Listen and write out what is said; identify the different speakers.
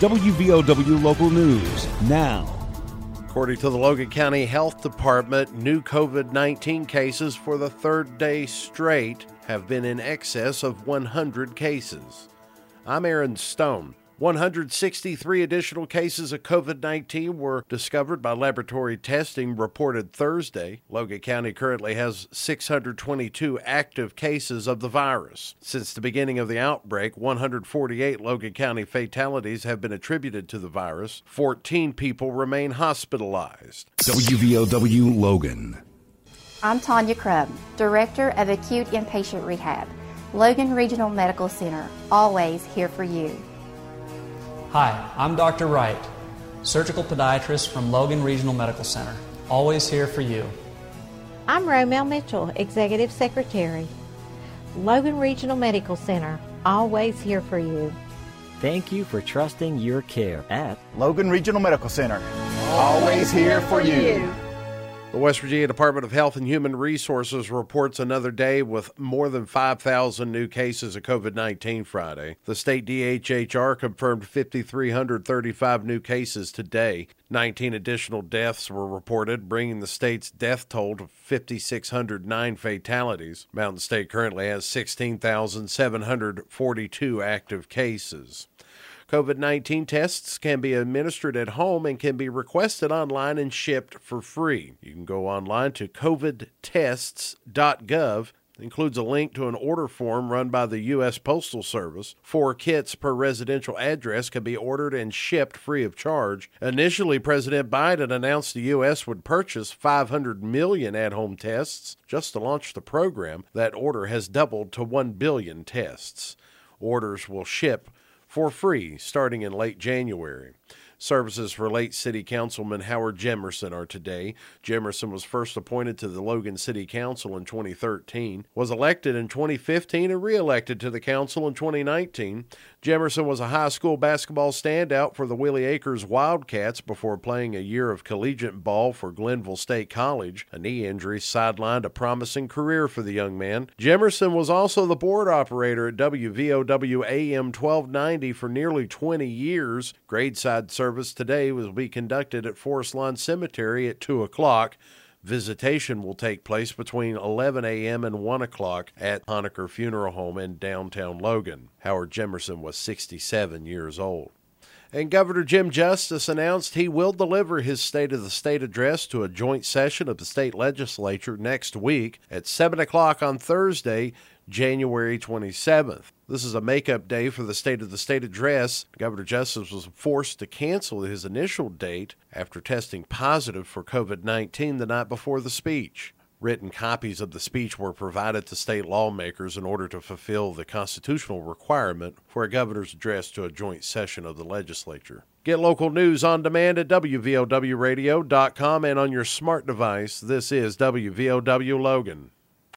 Speaker 1: WVOW Local News now.
Speaker 2: According to the Logan County Health Department, new COVID 19 cases for the third day straight have been in excess of 100 cases. I'm Aaron Stone. 163 additional cases of COVID 19 were discovered by laboratory testing reported Thursday. Logan County currently has 622 active cases of the virus. Since the beginning of the outbreak, 148 Logan County fatalities have been attributed to the virus. 14 people remain hospitalized.
Speaker 1: WVOW Logan.
Speaker 3: I'm Tanya Crubb, Director of Acute Inpatient Rehab, Logan Regional Medical Center, always here for you.
Speaker 4: Hi, I'm Dr. Wright, surgical podiatrist from Logan Regional Medical Center. Always here for you.
Speaker 5: I'm Romel Mitchell, Executive Secretary. Logan Regional Medical Center, always here for you.
Speaker 6: Thank you for trusting your care at
Speaker 7: Logan Regional Medical Center. Always here for you.
Speaker 2: The West Virginia Department of Health and Human Resources reports another day with more than 5,000 new cases of COVID 19 Friday. The state DHHR confirmed 5,335 new cases today. 19 additional deaths were reported, bringing the state's death toll to 5,609 fatalities. Mountain State currently has 16,742 active cases. COVID 19 tests can be administered at home and can be requested online and shipped for free. You can go online to covidtests.gov. Includes a link to an order form run by the U.S. Postal Service. Four kits per residential address can be ordered and shipped free of charge. Initially, President Biden announced the U.S. would purchase 500 million at home tests just to launch the program. That order has doubled to 1 billion tests. Orders will ship for free starting in late January. Services for late City Councilman Howard Jemerson are today. Jemerson was first appointed to the Logan City Council in 2013, was elected in 2015, and reelected to the council in 2019. Jemerson was a high school basketball standout for the Willie Acres Wildcats before playing a year of collegiate ball for Glenville State College. A knee injury sidelined a promising career for the young man. Jemerson was also the board operator at WVOW AM 1290 for nearly 20 years. Gradeside service service today will be conducted at Forest Lawn Cemetery at 2 o'clock. Visitation will take place between 11 a.m. and 1 o'clock at Honaker Funeral Home in downtown Logan. Howard Jemerson was 67 years old. And Governor Jim Justice announced he will deliver his State of the State address to a joint session of the state legislature next week at 7 o'clock on Thursday, January 27th. This is a makeup day for the State of the State address. Governor Justice was forced to cancel his initial date after testing positive for COVID 19 the night before the speech. Written copies of the speech were provided to state lawmakers in order to fulfill the constitutional requirement for a governor's address to a joint session of the legislature. Get local news on demand at WVOWradio.com and on your smart device. This is WVOW Logan.